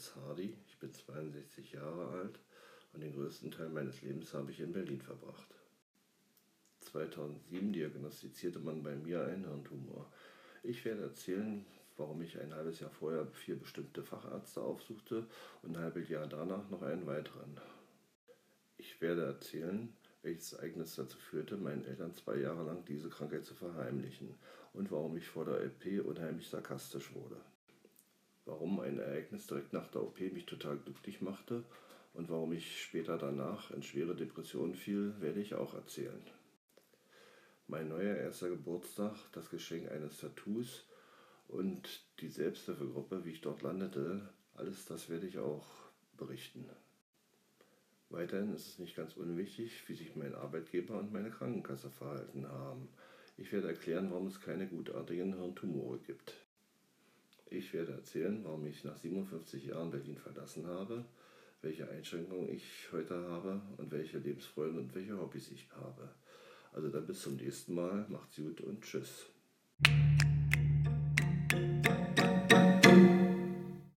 ist Hardy, ich bin 62 Jahre alt und den größten Teil meines Lebens habe ich in Berlin verbracht. 2007 diagnostizierte man bei mir einen Hirntumor. Ich werde erzählen, warum ich ein halbes Jahr vorher vier bestimmte Fachärzte aufsuchte und ein halbes Jahr danach noch einen weiteren. Ich werde erzählen, welches Ereignis dazu führte, meinen Eltern zwei Jahre lang diese Krankheit zu verheimlichen und warum ich vor der LP unheimlich sarkastisch wurde. Warum ein Ereignis direkt nach der OP mich total glücklich machte und warum ich später danach in schwere Depressionen fiel, werde ich auch erzählen. Mein neuer erster Geburtstag, das Geschenk eines Tattoos und die Selbsthilfegruppe, wie ich dort landete, alles das werde ich auch berichten. Weiterhin ist es nicht ganz unwichtig, wie sich mein Arbeitgeber und meine Krankenkasse verhalten haben. Ich werde erklären, warum es keine gutartigen Hirntumore gibt. Ich werde erzählen, warum ich nach 57 Jahren Berlin verlassen habe, welche Einschränkungen ich heute habe und welche Lebensfreude und welche Hobbys ich habe. Also dann bis zum nächsten Mal, macht's gut und tschüss.